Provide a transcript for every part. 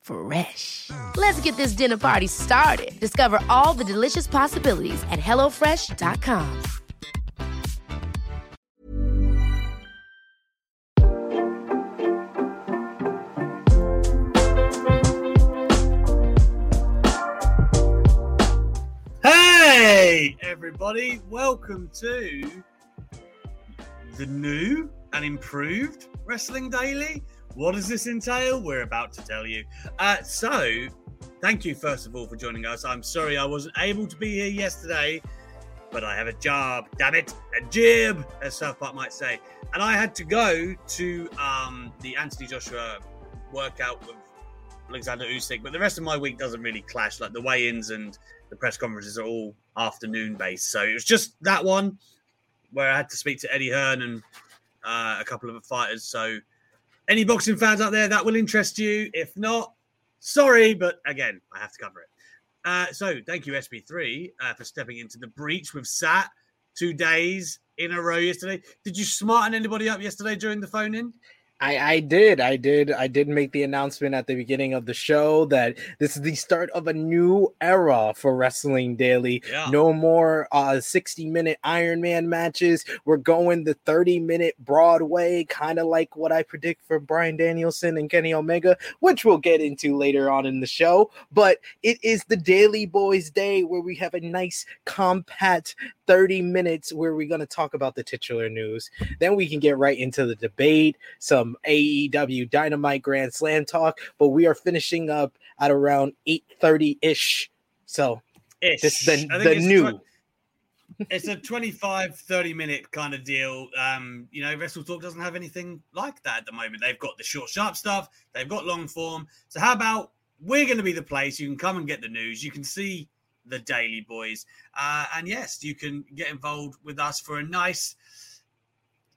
Fresh. Let's get this dinner party started. Discover all the delicious possibilities at hellofresh.com. Hey, everybody, welcome to the new and improved Wrestling Daily. What does this entail? We're about to tell you. Uh, so, thank you, first of all, for joining us. I'm sorry I wasn't able to be here yesterday, but I have a job, damn it, a jib, as South Park might say. And I had to go to um, the Anthony Joshua workout with Alexander Usyk, but the rest of my week doesn't really clash. Like the weigh-ins and the press conferences are all afternoon based, so it was just that one where I had to speak to Eddie Hearn and uh, a couple of the fighters. So, any boxing fans out there that will interest you. If not, sorry, but again, I have to cover it. Uh, so, thank you SB3 uh, for stepping into the breach with Sat two days in a row yesterday. Did you smarten anybody up yesterday during the phone in? I, I did. I did. I did make the announcement at the beginning of the show that this is the start of a new era for Wrestling Daily. Yeah. No more uh 60 minute Iron Man matches. We're going the 30 minute Broadway, kind of like what I predict for Bryan Danielson and Kenny Omega, which we'll get into later on in the show. But it is the Daily Boys Day where we have a nice compact 30 minutes where we're going to talk about the titular news. Then we can get right into the debate, some AEW Dynamite Grand Slam talk, but we are finishing up at around 8:30 ish. So Ish. this is the, the it's new. twen- it's a 25 30 minute kind of deal. Um you know wrestle talk doesn't have anything like that at the moment. They've got the short sharp stuff. They've got long form. So how about we're going to be the place. You can come and get the news. You can see the daily boys. Uh and yes you can get involved with us for a nice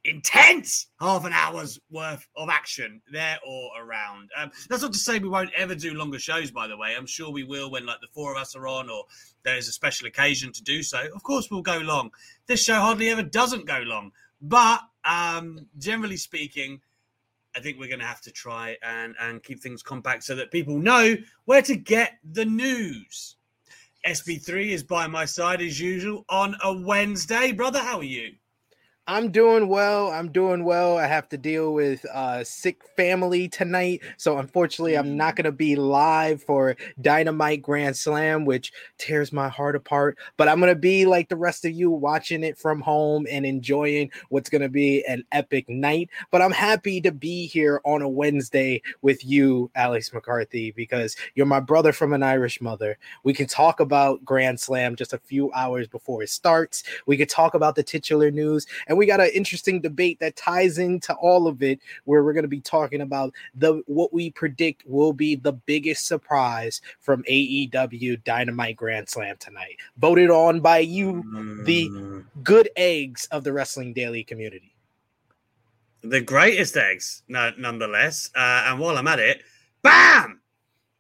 intense half an hour's worth of action there or around. Um, that's not to say we won't ever do longer shows, by the way. I'm sure we will when like the four of us are on or there is a special occasion to do so. Of course, we'll go long. This show hardly ever doesn't go long, but um, generally speaking, I think we're going to have to try and and keep things compact so that people know where to get the news. SB3 is by my side as usual on a Wednesday. Brother, how are you? I'm doing well. I'm doing well. I have to deal with uh sick family tonight. So unfortunately, I'm not going to be live for Dynamite Grand Slam, which tears my heart apart, but I'm going to be like the rest of you watching it from home and enjoying what's going to be an epic night. But I'm happy to be here on a Wednesday with you, Alex McCarthy, because you're my brother from an Irish mother. We can talk about Grand Slam just a few hours before it starts. We could talk about the titular news and we got an interesting debate that ties into all of it where we're going to be talking about the what we predict will be the biggest surprise from AEW Dynamite Grand Slam tonight voted on by you the Mm. good eggs of the wrestling daily community the greatest eggs, no, nonetheless. Uh, and while I'm at it, bam!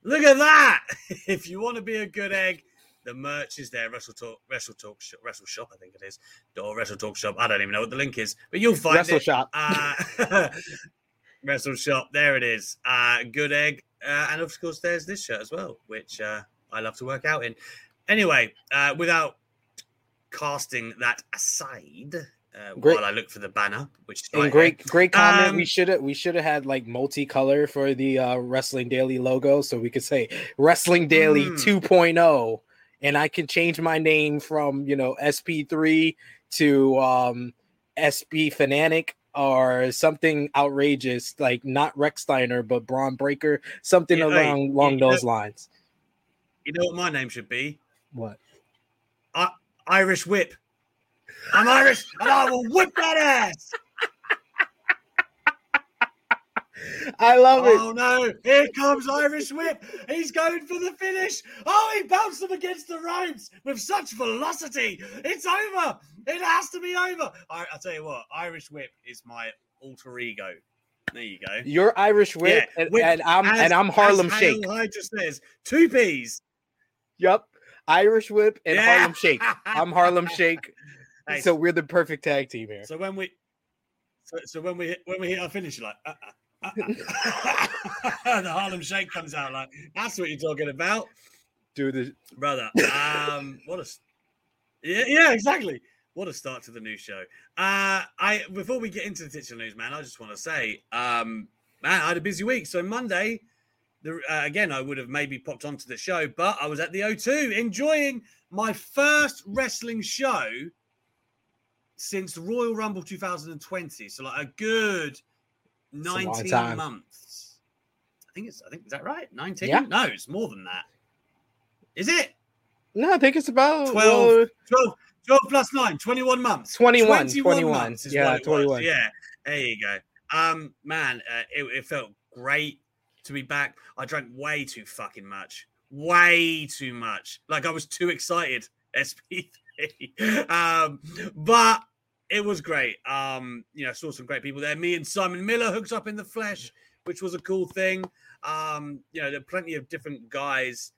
Look at that! if you want to be a good egg, the merch is there. Wrestle Talk, Wrestle Talk, Shop, Wrestle Shop, I think it is, or Wrestle Talk Shop. I don't even know what the link is, but you'll find Wrestle it. Shop. Uh, Wrestle Shop, there it is. Uh, good egg, uh, and of course, there's this shirt as well, which uh, I love to work out in. Anyway, uh, without casting that aside, uh, Great. while I look for the banner, which is right great here. great comment we Um, should have we should have had like multicolor for the uh wrestling daily logo so we could say wrestling daily Hmm. 2.0 and i can change my name from you know sp3 to um SB fanatic or something outrageous like not Rex Steiner but Bron Breakker, something along along those know- lines. You know what my name should be? What? Irish Whip. I'm Irish, and I will whip that ass. I love it. Oh no! Here comes Irish Whip. He's going for the finish. Oh, he bounced him against the ropes with such velocity. It's over. It has to be over. I, I'll tell you what. Irish Whip is my alter ego. There you go. You're Irish whip, Yeah, and, whip, and I'm As- and I'm Harlem Shake. Hail Hydra says two peas. Yep, Irish whip and Yeah. Harlem Shake. I'm Harlem Shake. Hey, so we're the perfect tag team here. So when we, so, so when we hit, when we hit our finish, you're like, uh, uh, uh, uh. the Harlem Shake comes out like that's what you're talking about, Do the brother. Um, what a, yeah, yeah, exactly. What a start to the new show. Uh, I before we get into the titular news, man, I just want to say, um, man, I had a busy week. So Monday, the uh, again, I would have maybe popped onto the show, but I was at the O2 enjoying my first wrestling show since Royal Rumble 2020. So like a good 19 time. months. I think it's I think is that right? 19? Yeah. No, it's more than that. Is it? no, I think it's about 12. well, 12, 12 plus 9, 21 months. 21, 21. months Yeah, what it was. 21. Yeah, there you go. Um, man, uh, it, it felt great to be back. I drank way too fucking much. Way too much. Like I was too excited. SB3. um, but it was great. Um, you know, saw some great people there. Me and Simon Miller hooked up in the flesh, which was a cool thing. Um, you know, there are plenty of different guys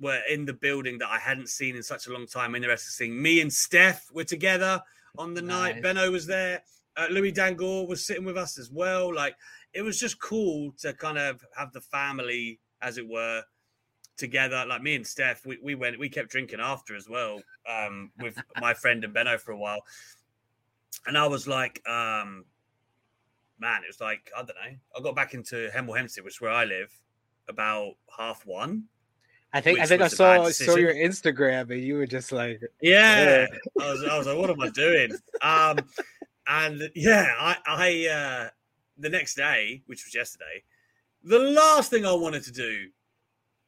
were in the building that I hadn't seen in such a long time in the wrestling scene. Me and Steph were together on the night. Nice. Benno was there. Uh, Louis Dangoor was sitting with us as well. Like it was just cool to kind of have the family, as it were, together. Like me and Steph, we, we went, we kept drinking after as well um, with my friend and Benno for a while. And I was like, um, man, it was like, I don't know. I got back into Hemel Hempstead, which is where I live, about half one. I think I think I was a bad saw saw your Instagram and you were just like, Yeah. I was, I was like, what am I doing? Um, and yeah, I, I, uh, the next day, which was yesterday, the last thing I wanted to do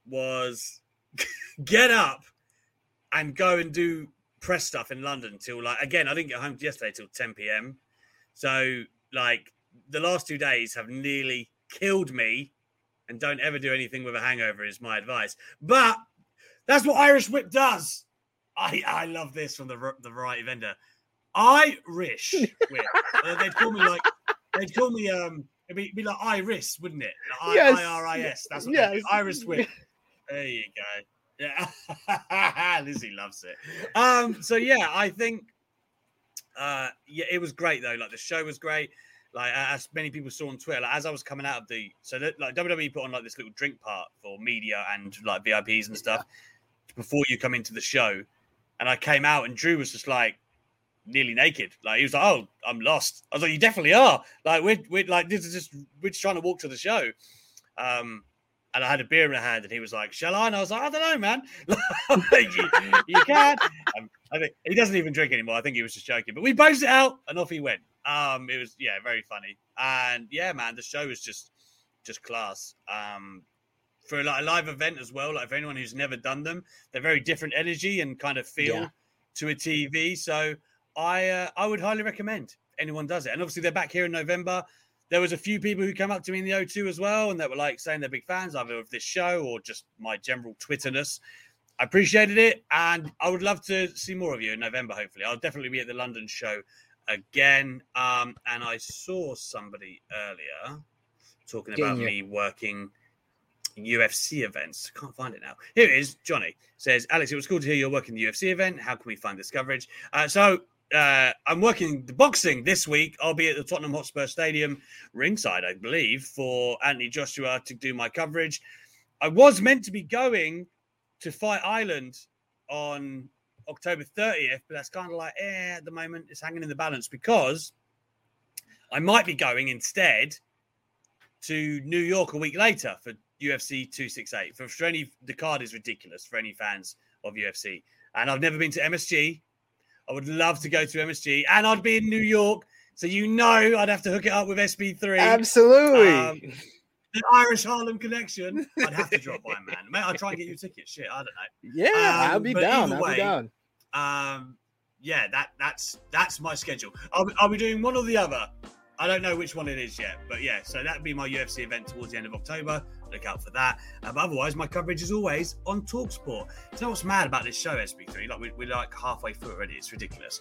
was get up and go and do press stuff in London till like, again, I didn't get home yesterday till 10 p.m. So, like, the last two days have nearly killed me. And don't ever do anything with a hangover, is my advice. But that's what Irish Whip does. I I love this from the the variety vendor. Irish whip. Uh, they'd call me like they'd call me um it'd be, be like Iris, wouldn't it? Like, Yes. I, I-R-I-S. That's what Yes. Irish whip. There you go. Yeah, Lizzie loves it. Um, so yeah, I think uh yeah, it was great though. Like the show was great. Like as many people saw on Twitter, like as I was coming out of the so that, like WWE put on like this little drink part for media and like VIPs and stuff before you come into the show. And I came out and Drew was just like nearly naked. Like he was like, "Oh, I'm lost." I was like, "You definitely are." Like we're we're like this is just we're just trying to walk to the show. Um, and I had a beer in my hand, and he was like, "Shall I?" And I was like, "I don't know, man. Like, you, you can." Um, I think he doesn't even drink anymore. I think he was just joking. But we both it out, and off he went. Um, it was yeah, very funny, and yeah, man, the show was just just class. Um, for like a live event as well. Like for anyone who's never done them, they're very different energy and kind of feel Yeah. to a TV. So I uh, I would highly recommend anyone does it. And obviously they're back here in November. There was a few people who came up to me in the O2 as well, and they were like saying they're big fans either of this show or just my general Twitterness. I appreciated it, and I would love to see more of you in November. Hopefully, I'll definitely be at the London show again. Um, and I saw somebody earlier talking about me working UFC events. Can't find it now. Here it is. Johnny says, Alex, it was cool to hear you're working the UFC event. How can we find this coverage? Uh, so uh, I'm working the boxing this week. I'll be at the Tottenham Hotspur Stadium ringside, I believe, for Anthony Joshua to do my coverage. I was meant to be going to Fight Island on October 30th, but that's kind of like, eh, at the moment, it's hanging in the balance because I might be going instead to New York a week later for UFC 268. For, for any, the card is ridiculous for any fans of UFC. And I've never been to MSG. I would love to go to MSG, and I'd be in New York, so you know I'd have to hook it up with SB3. Absolutely. Um, the Irish Harlem connection. I'd have to drop by, man. Mate, I'll try and get you tickets. Shit, I don't know. Yeah, um, I'll be down. I'll way, be down. Um, yeah, that that's that's my schedule. I'll, I'll be doing one or the other. I don't know which one it is yet, but yeah, so that'd be my UFC event towards the end of October. Look out for that. Um, otherwise, my coverage is always on Talksport. You know what's mad about this show, SB3? Like we're, we're like halfway through already. It's ridiculous.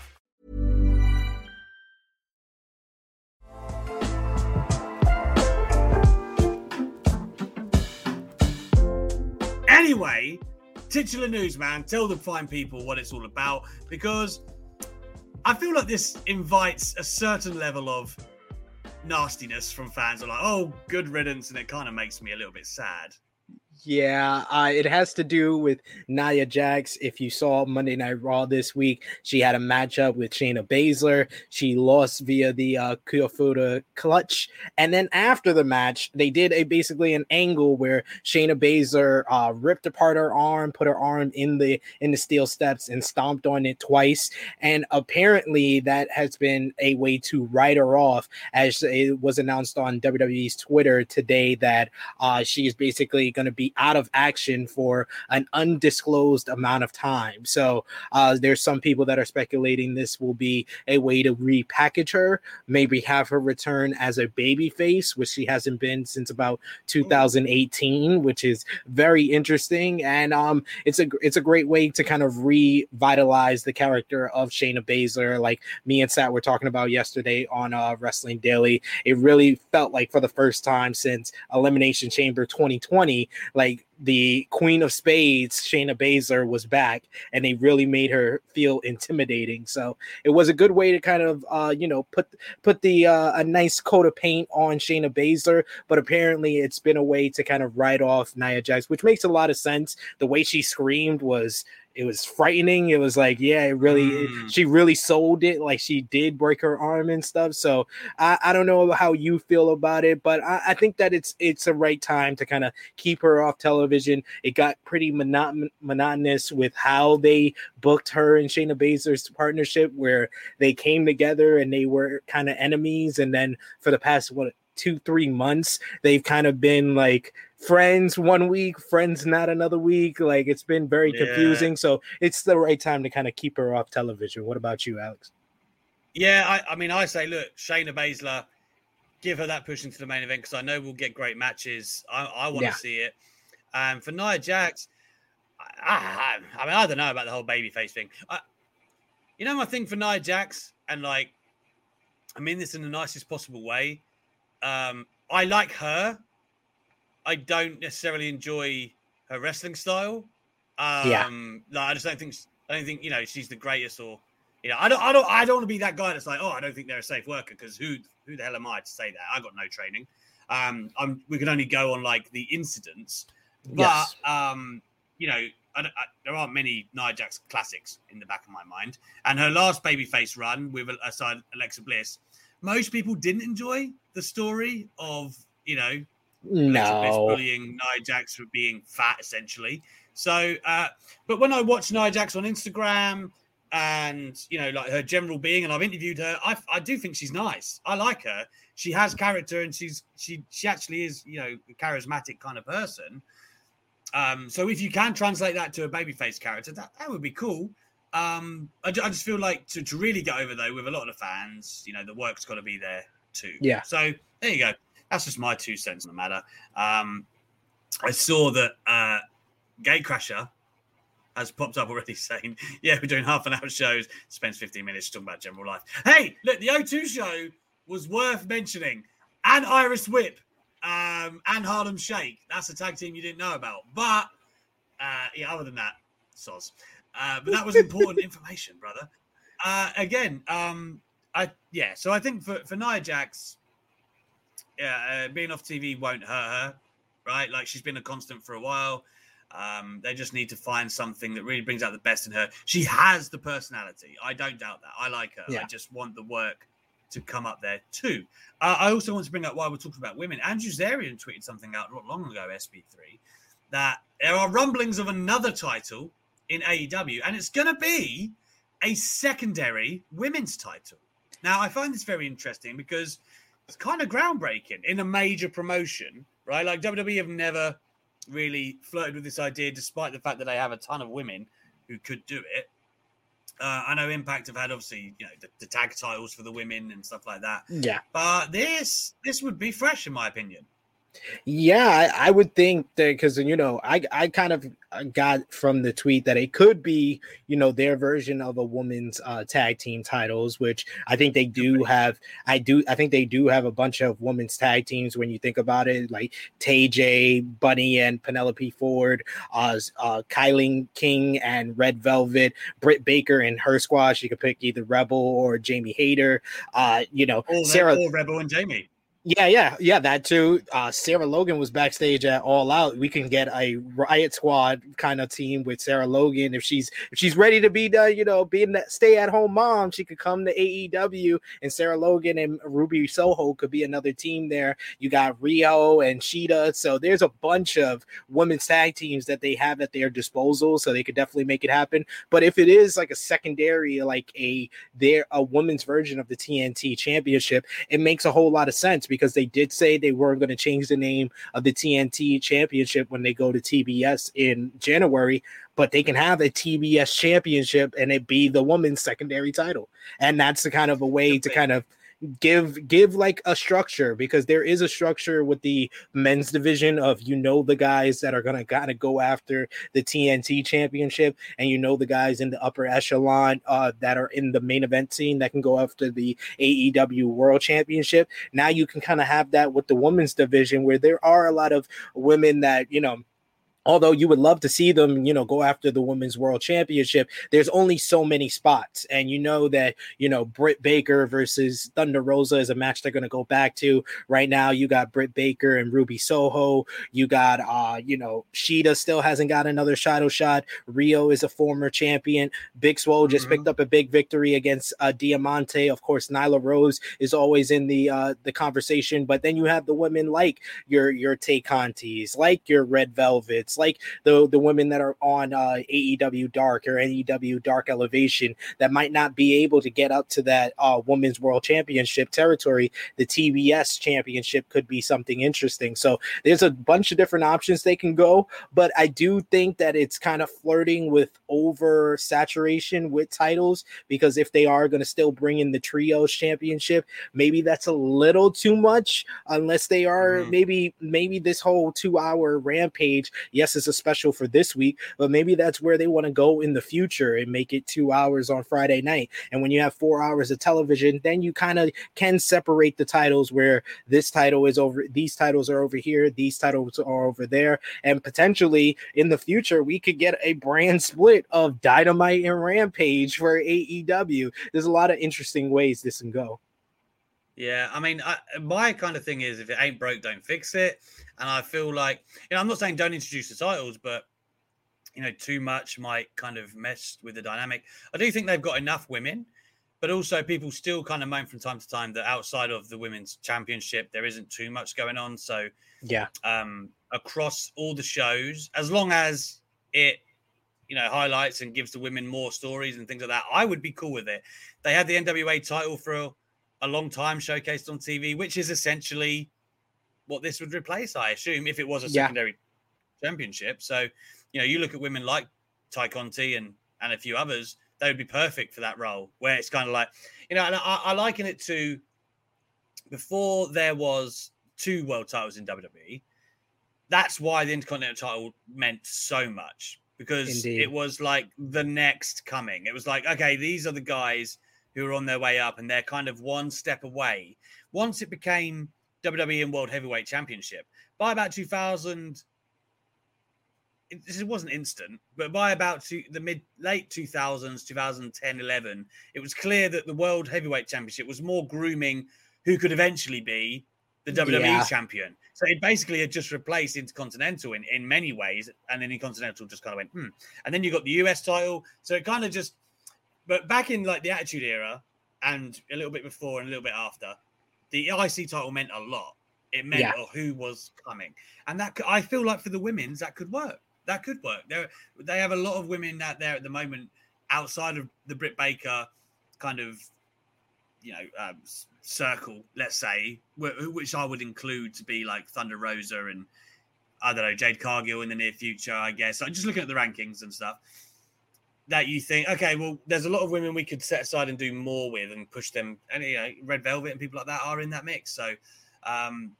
Anyway, titular news, man. Tell the fine people what it's all about because I feel like this invites a certain level of nastiness from fans. Are like, oh, good riddance, and it kind of makes me a little bit sad. Yeah, uh, it has to do with Nia Jax. If you saw Monday Night Raw this week, she had a matchup with Shayna Baszler. She lost via the uh, Kirifuda clutch, and then after the match, they did a basically an angle where Shayna Baszler uh, ripped apart her arm, put her arm in the in the steel steps, and stomped on it twice. And apparently, that has been a way to write her off, as it was announced on WWE's Twitter today that uh, she is basically going to be out of action for an undisclosed amount of time. So uh, there's some people that are speculating this will be a way to repackage her, maybe have her return as a baby face, which she hasn't been since about 2018, which is very interesting. And um, it's a it's a great way to kind of revitalize the character of Shayna Baszler, like me and Sat were talking about yesterday on uh, Wrestling Daily. It really felt like for the first time since Elimination Chamber 2020, like the Queen of Spades, Shayna Baszler, was back, and they really made her feel intimidating. So it was a good way to kind of, uh, you know, put put the uh, a nice coat of paint on Shayna Baszler. But apparently, it's been a way to kind of write off Nia Jax, which makes a lot of sense. The way she screamed was it was frightening. It was like, yeah, it really, mm. it, she really sold it. Like she did break her arm and stuff. So I, I don't know how you feel about it, but I, I think that it's it's a right time to kind of keep her off television. It got pretty monoton- monotonous with how they booked her and Shayna Baszler's partnership, where they came together and they were kind of enemies, and then for the past what two three months they've kind of been like friends one week, friends not another week. Like it's been very yeah. confusing. So it's the right time to kind of keep her off television. What about you, Alex? Yeah, I, I mean, I say, look, Shayna Baszler, give her that push into the main event because I know we'll get great matches. I, I want to yeah. see it. And um, for Nia Jax, I, I, I, mean, I don't know about the whole babyface thing. I, you know, my thing for Nia Jax, and like, I mean this in the nicest possible way. Um, I like her I don't necessarily enjoy her wrestling style. Um, Yeah. like, I just don't think I don't think you know she's the greatest or you know I don't I don't I don't want to be that guy that's like oh I don't think they're a safe worker because who who the hell am I to say that I got no training. Um, I'm we can only go on like the incidents, but Yes. um, you know I, I, there aren't many Nia Jax classics in the back of my mind. And her last babyface run with aside Alexa Bliss, most people didn't enjoy the story of you know No. bullying Nia Jax for being fat, essentially. So, uh, but when I watch Nia Jax on Instagram and you know, like her general being, and I've interviewed her, I, I do think she's nice. I like her. She has character, and she's she she actually is you know a charismatic kind of person. Um, so if you can translate that to a babyface character, that, that would be cool. Um, I, I just feel like to, to really get over though with a lot of the fans, you know, the work's got to be there too. Yeah. So there you go. That's just my two cents on the matter. Um, I saw that uh, Gatecrasher has popped up already saying, yeah, we're doing half an hour shows, spends 15 minutes talking about general life. Hey, look, the O2 show was worth mentioning. And Iris Whip um, and Harlem Shake. That's a tag team you didn't know about. But uh, yeah, other than that, soz. Uh, but that was important information, brother. Uh, again, um, I yeah. So I think for for Nia Jax, yeah, uh, being off TV won't hurt her, right? Like she's been a constant for a while. Um, they just need to find something that really brings out the best in her. She has the personality. I don't doubt that. I like her. I just want the work to come up there too. Uh, I also want to bring up while we're talking about women. Andrew Zarian tweeted something out not long ago, SB3, that there are rumblings of another title in AEW, and it's going to be a secondary women's title. Now, I find this very interesting because it's kind of groundbreaking in a major promotion, right? Like WWE have never really flirted with this idea, despite the fact that they have a ton of women who could do it. Uh, I know Impact have had obviously, you know, the, the tag titles for the women and stuff like that. Yeah. But this this would be fresh, in my opinion. Yeah, I, I would think that because you know, I I kind of uh, got from the tweet that it could be you know their version of a woman's uh, tag team titles, which I think they do have. I do I think they do have a bunch of women's tag teams when you think about it, like TJ Bunny, and Penelope Ford, uh, uh, KiLynn King and Red Velvet, Britt Baker and her squad. She could pick either Rebel or Jamie Hayter. Uh, you know, Sarah. or Rebel and Jamie. Yeah, yeah, yeah, that too. Uh, Sarah Logan was backstage at All Out. We can get a Riot Squad kind of team with Sarah Logan if she's if she's ready to be the you know being that stay at home mom. She could come to AEW, and Sarah Logan and Ruby Soho could be another team there. You got Riho and Shida, so there's a bunch of women's tag teams that they have at their disposal, so they could definitely make it happen. But if it is like a secondary, like a there a women's version of the TNT Championship, it makes a whole lot of sense because they did say they weren't going to change the name of the TNT championship when they go to TBS in January, but they can have a TBS championship and it be the women's secondary title. And that's the kind of a way to kind of give give like a structure because there is a structure with the men's division of you know the guys that are gonna of go after the TNT championship and you know the guys in the upper echelon uh that are in the main event scene that can go after the AEW World Championship. Now you can kind of have that with the women's division where there are a lot of women that, you know, although you would love to see them, you know, go after the women's world championship, there's only so many spots. And you know that, you know, Britt Baker versus Thunder Rosa is a match they're going to go back to. Right now, you got Britt Baker and Ruby Soho. You got, uh, you know, Shida still hasn't got another shadow shot. Riho is a former champion. Big Swole just picked up a big victory against uh, Diamante. Of course, Nyla Rose is always in the uh, the conversation. But then you have the women like your your Tay Contis, like your Red Velvets, like the the women that are on uh, AEW Dark or AEW Dark Elevation that might not be able to get up to that uh, Women's World Championship territory. The TBS Championship could be something interesting. So there's a bunch of different options they can go, but I do think that it's kind of flirting with over saturation with titles because if they are going to still bring in the Trios Championship, maybe that's a little too much unless they are Mhm. maybe maybe this whole 2 hour rampage yes, it's a special for this week, but maybe that's where they want to go in the future and make it two hours on Friday night. And when you have four hours of television, then you kind of can separate the titles where this title is over, these titles are over here, these titles are over there, and potentially in the future we could get a brand split of Dynamite and Rampage for AEW. There's a lot of interesting ways this can go. Yeah, I mean, I, my kind of thing is if it ain't broke, don't fix it. And I feel like, you know, I'm not saying don't introduce the titles, but you know, too much might kind of mess with the dynamic. I do think they've got enough women, but also people still kind of moan from time to time that outside of the women's championship, there isn't too much going on. So, yeah, um, across all the shows, as long as it, you know, highlights and gives the women more stories and things like that, I would be cool with it. They had the NWA title for a long time showcased on TV, which is essentially what this would replace, I assume, if it was a yeah. secondary championship. So, you know, you look at women like Tay Conti and and a few others, they would be perfect for that role. Where it's kind of like, you know, and I, I liken it to before there was two world titles in WWE. That's why the Intercontinental title meant so much because Indeed. it was like the next coming. It was like, okay, these are the guys who are on their way up and they're kind of one step away. Once it became WWE and World Heavyweight Championship, by about 2000, this wasn't instant, but by about two, the mid late 2000s, 2010, 11, it was clear that the World Heavyweight Championship was more grooming who could eventually be the WWE yeah. champion. So it basically had just replaced Intercontinental in, in many ways, and then Intercontinental just kind of went, hmm. And then you got the US title. So it kind of just but back in like the Attitude Era and a little bit before and a little bit after, the IC title meant a lot. It meant yeah. who was coming, and that I feel like for the women's that could work. That could work. They they have a lot of women out there at the moment outside of the Britt Baker kind of you know um, circle, let's say, which I would include to be like Thunder Rosa and I don't know Jade Cargill in the near future. I guess I'm just looking at the rankings and stuff that you think, okay, well, there's a lot of women we could set aside and do more with and push them. And you know, Red Velvet and people like that are in that mix. So, um,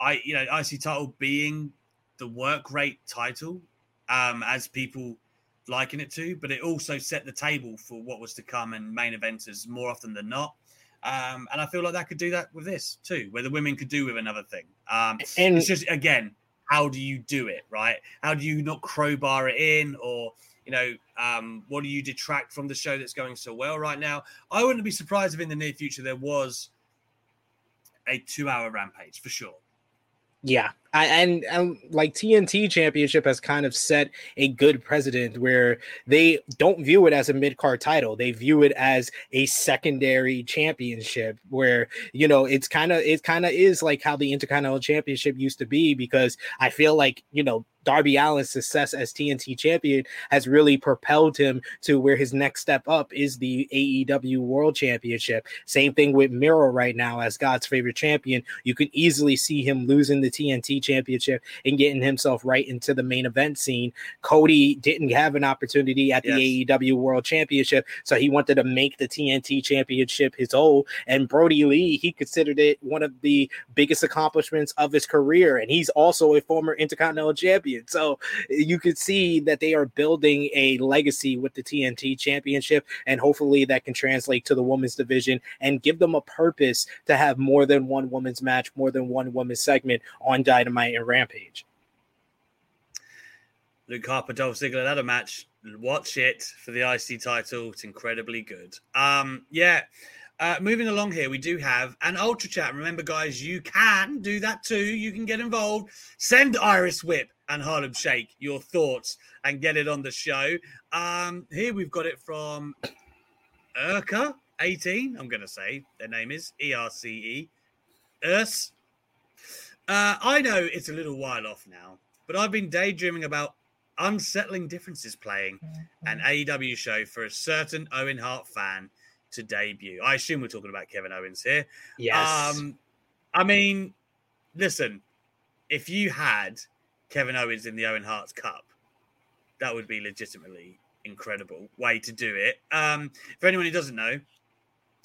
I you know, IC title being the work rate title, um, as people liken it to, but it also set the table for what was to come and main eventers more often than not. Um, and I feel like that could do that with this too, where the women could do with another thing. Um, and it's just again, how do you do it, right? How do you not crowbar it in or you know, um, what do you detract from the show that's going so well right now? I wouldn't be surprised if in the near future there was a two-hour rampage for sure. Yeah, I, and, and like TNT Championship has kind of set a good precedent where they don't view it as a mid card title; they view it as a secondary championship. Where you know it's kind of it kind of is like how the Intercontinental Championship used to be because I feel like you know Darby Allin's success as TNT champion has really propelled him to where his next step up is the AEW World Championship. Same thing with Miro right now as God's favorite champion. You can easily see him losing the TNT championship and getting himself right into the main event scene. Cody didn't have an opportunity at the yes. AEW World Championship, so he wanted to make the TNT championship his own. And Brodie Lee, he considered it one of the biggest accomplishments of his career. And he's also a former Intercontinental champion champion. So you could see that they are building a legacy with the TNT championship, and hopefully that can translate to the women's division and give them a purpose to have more than one women's match, more than one women's segment on Dynamite and Rampage. Luke Harper, Dolph Ziggler, another match. Watch it for the IC title. It's incredibly good. Um, yeah. Uh, moving along here, we do have an ultra chat. Remember, guys, you can do that too. You can get involved. Send Iris Whip and Harlem Shake your thoughts and get it on the show. Um, here we've got it from Erka18. I'm going to say their name is E R C E. Urs. Uh, I know it's a little while off now, but I've been daydreaming about unsettling differences playing an AEW show for a certain Owen Hart fan to debut. I assume we're talking about Kevin Owens here. Yes. Um, I mean, listen, if you had Kevin Owens in the Owen Hart's Cup, that would be legitimately incredible way to do it. Um, for anyone who doesn't know,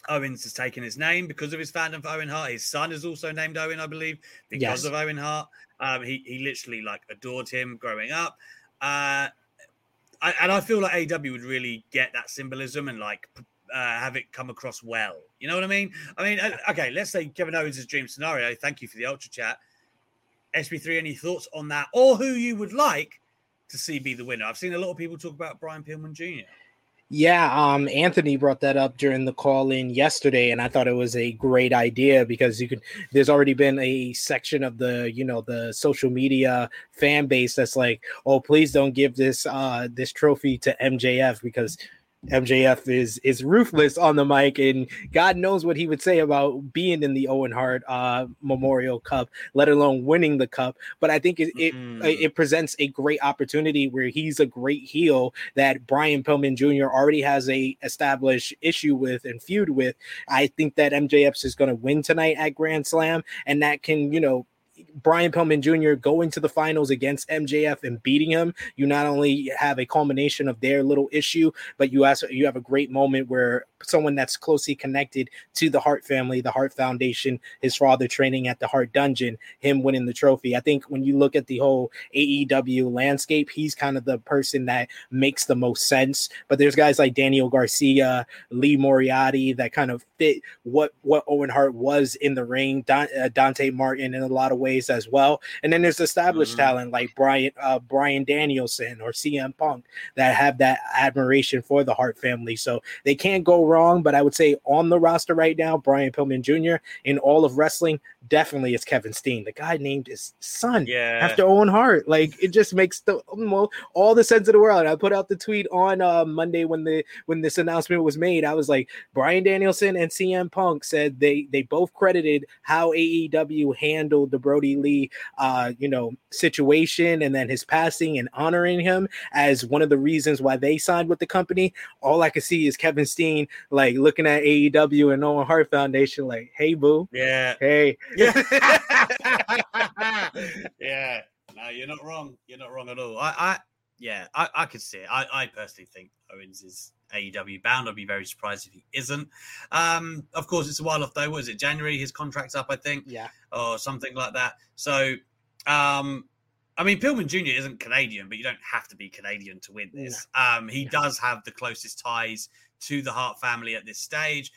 Owens has taken his name because of his fandom for Owen Hart. His son is also named Owen, I believe, because Yes. of Owen Hart. Um, he he literally like adored him growing up. Uh, I, and I feel like AEW would really get that symbolism and like uh, have it come across well. You know what I mean? I mean, uh, okay, let's say Kevin Owens' dream scenario. Thank you for the ultra chat. SB3, any thoughts on that, or who you would like to see be the winner? I've seen a lot of people talk about Brian Pillman Jr. Yeah, um, Anthony brought that up during the call in yesterday, and I thought it was a great idea because you could. There's already been a section of the, you know, the social media fan base that's like, "Oh, please don't give this uh this trophy to MJF because MJF is is ruthless on the mic, and God knows what he would say about being in the Owen Hart uh, Memorial Cup, let alone winning the cup. But I think it it, Mhm. it presents a great opportunity where he's a great heel that Brian Pillman Jr. already has a established issue with and feud with. I think that MJF is going to win tonight at Grand Slam, and that can you know. Brian Pillman Jr. going to the finals against MJF and beating him, you not only have a culmination of their little issue, but you also you have a great moment where someone that's closely connected to the Hart family, the Hart Foundation, his father training at the Hart Dungeon, him winning the trophy. I think when you look at the whole AEW landscape, he's kind of the person that makes the most sense. But there's guys like Daniel Garcia, Lee Moriarty that kind of fit what what Owen Hart was in the ring. Don, uh, Dante Martin in a lot of ways as well. And then there's established Mhm. talent like Brian uh, Bryan Danielson or CM Punk that have that admiration for the Hart family. So they can't go wrong. But I would say on the roster right now, Brian Pillman Jr. in all of wrestling, definitely is Kevin Steen. The guy named his son Yeah. after Owen Hart. Like it just makes the all the sense of the world. I put out the tweet on uh, Monday when the when this announcement was made. I was like, Bryan Danielson and CM Punk said they they both credited how AEW handled the Brodie Lee uh, you know situation and then his passing and honoring him as one of the reasons why they signed with the company. All I could see is Kevin Steen like looking at AEW and Owen Hart Foundation, like, hey boo, Yeah. hey. Yeah. yeah. No, you're not wrong. You're not wrong at all. I, I yeah, I, I could see it. I, I personally think Owens is AEW bound. I'd be very surprised if he isn't. Um, of course, it's a while off though. Was it January? His contract's up, I think, Yeah. or something like that. So, um, I mean, Pillman Jr. isn't Canadian, but you don't have to be Canadian to win this. Um, he does have the closest ties to the Hart family at this stage.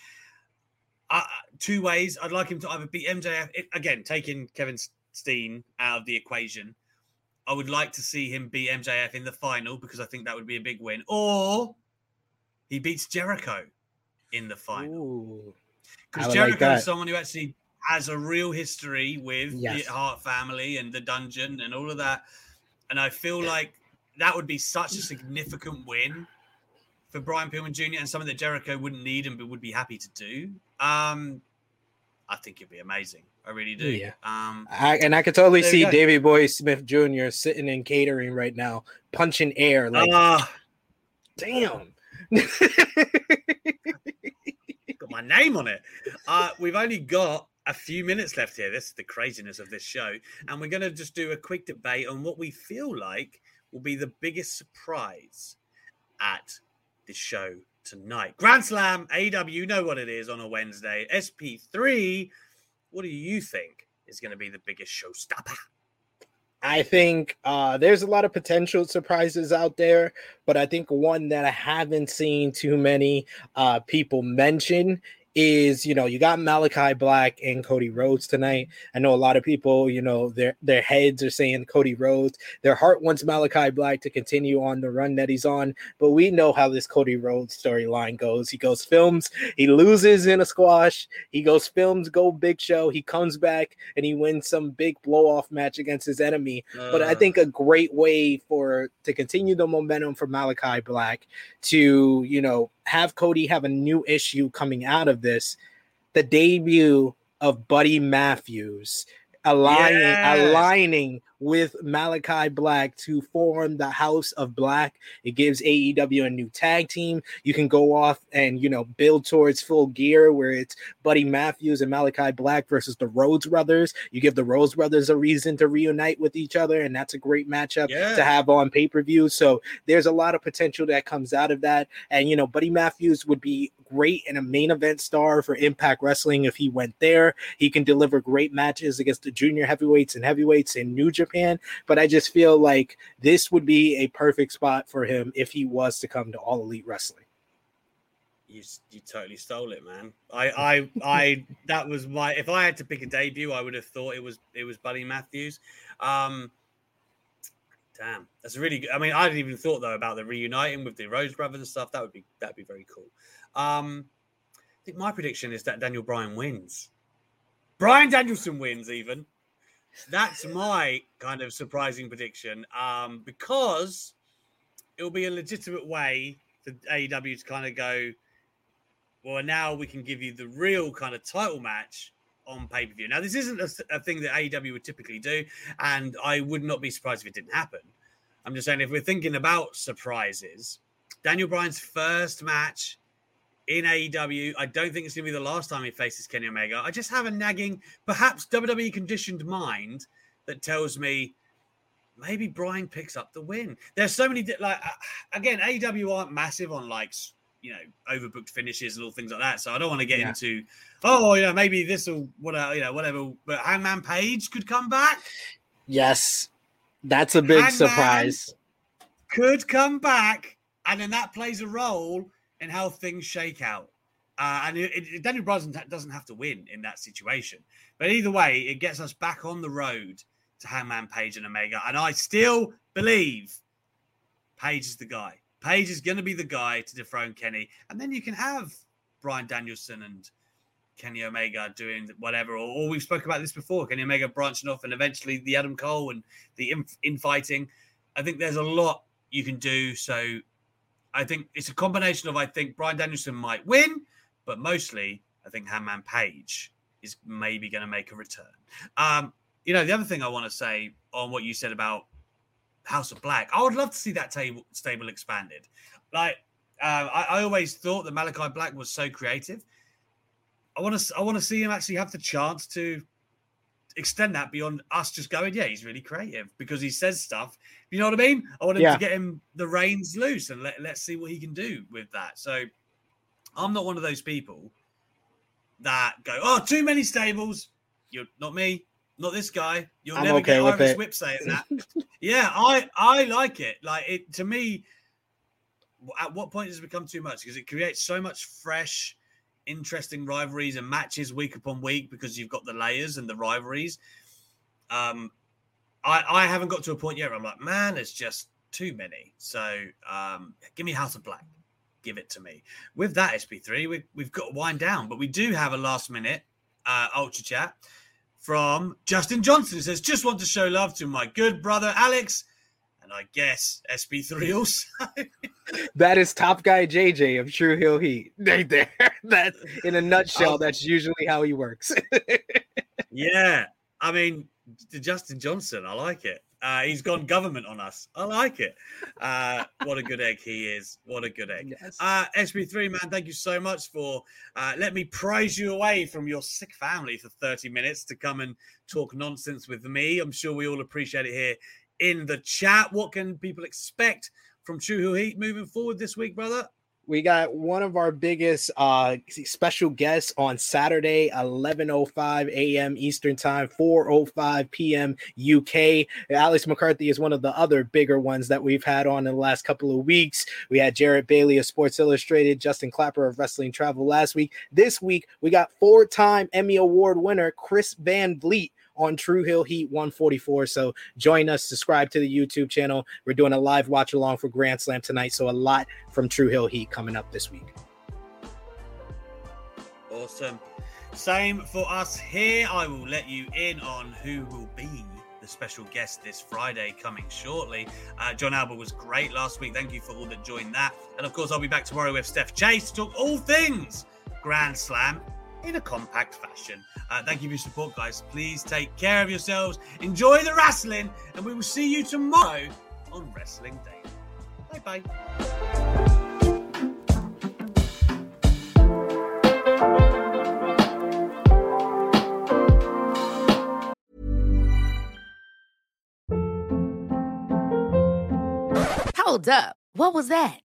Uh, two ways. I'd like him to either beat MJF it- again, taking Kevin Steen out of the equation. I would like to see him beat MJF in the final because I think that would be a big win. Or he beats Jericho in the final because Jericho like is someone who actually has a real history with Yes. the Hart family and the dungeon and all of that. And I feel like that would be such a significant win for Brian Pillman Jr. and something that Jericho wouldn't need and but would be happy to do. Um, I think it'd be amazing. I really do. Yeah. Um, I, and I could totally see go. Davy Boy Smith Jr. sitting in catering right now, punching air. Like, ah, damn. got my name on it. Uh, we've only got a few minutes left here. This is the craziness of this show. And we're going to just do a quick debate on what we feel like will be the biggest surprise at the show tonight. Grand Slam, AEW, you know what it is on a Wednesday. SB3, what do you think is going to be the biggest showstopper? I think uh, there's a lot of potential surprises out there, but I think one that I haven't seen too many uh, people mention is you know you got Malachi Black and Cody Rhodes tonight. I know a lot of people you know their their heads are saying Cody Rhodes. Their heart wants Malachi Black to continue on the run that he's on, but we know how this Cody Rhodes storyline goes. He goes films, he loses in a squash, he goes films, go big show, he comes back and he wins some big blow off match against his enemy. But I Uh, think a great way for to continue the momentum for Malachi Black to you know have Cody have a new issue coming out of this, the debut of Buddy Matthews aligning Yes. aligning with Malachi Black to form the House of Black. It gives AEW a new tag team. You can go off and you know build towards full gear where it's Buddy Matthews and Malachi Black versus the Rhodes brothers. You give the Rhodes brothers a reason to reunite with each other, and that's a great matchup Yeah. to have on pay per view. So there's a lot of potential that comes out of that. And you know, Buddy Matthews would be great and a main event star for Impact Wrestling if he went there. He can deliver great matches against the junior heavyweights and heavyweights in New Japan. But I just feel like this would be a perfect spot for him if he was to come to All Elite Wrestling. You, you totally stole it, man. I, I, I. That was my. If I had to pick a debut, I would have thought it was it was Buddy Matthews. Um, damn, that's really good. I mean, I didn't even thought though about the reuniting with the Rhodes brothers and stuff. That would be that'd be very cool. Um, I think my prediction is that Daniel Bryan wins. Bryan Danielson wins, even. That's my kind of surprising prediction. Um, because it'll be a legitimate way for AEW to kind of go, well, now we can give you the real kind of title match on pay per view. Now, this isn't a, a, thing that AEW would typically do, and I would not be surprised if it didn't happen. I'm just saying, if we're thinking about surprises, Daniel Bryan's first match in AEW, I don't think it's going to be the last time he faces Kenny Omega. I just have a nagging, perhaps WWE conditioned mind that tells me maybe Bryan picks up the win. There's so many, like, uh, again, AEW aren't massive on like you know overbooked finishes and all things like that. So I don't want to get yeah. into oh yeah maybe this will whatever you know whatever. But Hangman Page could come back. Yes, that's a big Hangman surprise. Could come back, and then that plays a role in how things shake out. Uh, and it, it, Daniel Bryan doesn't have to win in that situation. But either way, it gets us back on the road to Hangman Page and Omega. And I still believe Page is the guy. Page is going to be the guy to dethrone Kenny, and then you can have Bryan Danielson and Kenny Omega doing whatever. Or, or we've spoken about this before: Kenny Omega branching off, and eventually the Adam Cole and the infighting. I think there's a lot you can do. So I think it's a combination of I think Bryan Danielson might win, but mostly I think Hangman Page is maybe going to make a return. Um, you know, the other thing I want to say on what you said about House of Black. I would love to see that table stable expanded. Like uh, I, I, always thought that Malakai Black was so creative. I want to I want to see him actually have the chance to extend that beyond us just going, yeah, he's really creative because he says stuff. You know what I mean? I want him yeah. to get him the reins loose and let, let's see what he can do with that. So I'm not one of those people that go, oh, too many stables. You're not me not this guy. You'll I'm never okay get Irish Whip saying that. yeah, I I like it. Like it to me. At what point does it become too much? Because it creates so much fresh, interesting rivalries and matches week upon week because you've got the layers and the rivalries. Um, I I haven't got to a point yet where I'm like, man, it's just too many. So um, give me House of Black. Give it to me. With that SB3, we, we've got to wind down, but we do have a last minute uh, ultra chat from Justin Johnson. It says, just want to show love to my good brother Alex. And I guess SB3 also. that is top guy JJ of True Heel Heat. Right there. That in a nutshell, that's usually how he works. yeah. I mean, Justin Johnson, I like it. Uh, he's gone government on us. I like it. Uh, what a good egg he is. What a good egg. Yes. Uh, SB3, man, thank you so much for uh, let me prize you away from your sick family for 30 minutes to come and talk nonsense with me. I'm sure we all appreciate it here in the chat. What can people expect from Heel Heat moving forward this week, brother? we got one of our biggest uh special guests on Saturday 11:05 a.m. Eastern Time 4:05 p.m. UK Alex McCarthy is one of the other bigger ones that we've had on in the last couple of weeks we had Jarrett Bailey of Sports Illustrated Justin Clapper of Wrestling Travel last week this week we got four-time Emmy award winner Chris Van Vliet on True Heel Heat 144. So join us, subscribe to the YouTube channel. We're doing a live watch along for Grand Slam tonight. So a lot from True Heel Heat coming up this week. Awesome. Same for us here. I will let you in on who will be the special guest this Friday coming shortly. Uh, Jon Alba was great last week. Thank you for all that joined that. And of course, I'll be back tomorrow with Steph Chase to talk all things Grand Slam in a compact fashion. Uh, thank you for your support, guys. Please take care of yourselves. Enjoy the wrestling, and we will see you tomorrow on Wrestling Day. Bye bye. Hold up. What was that?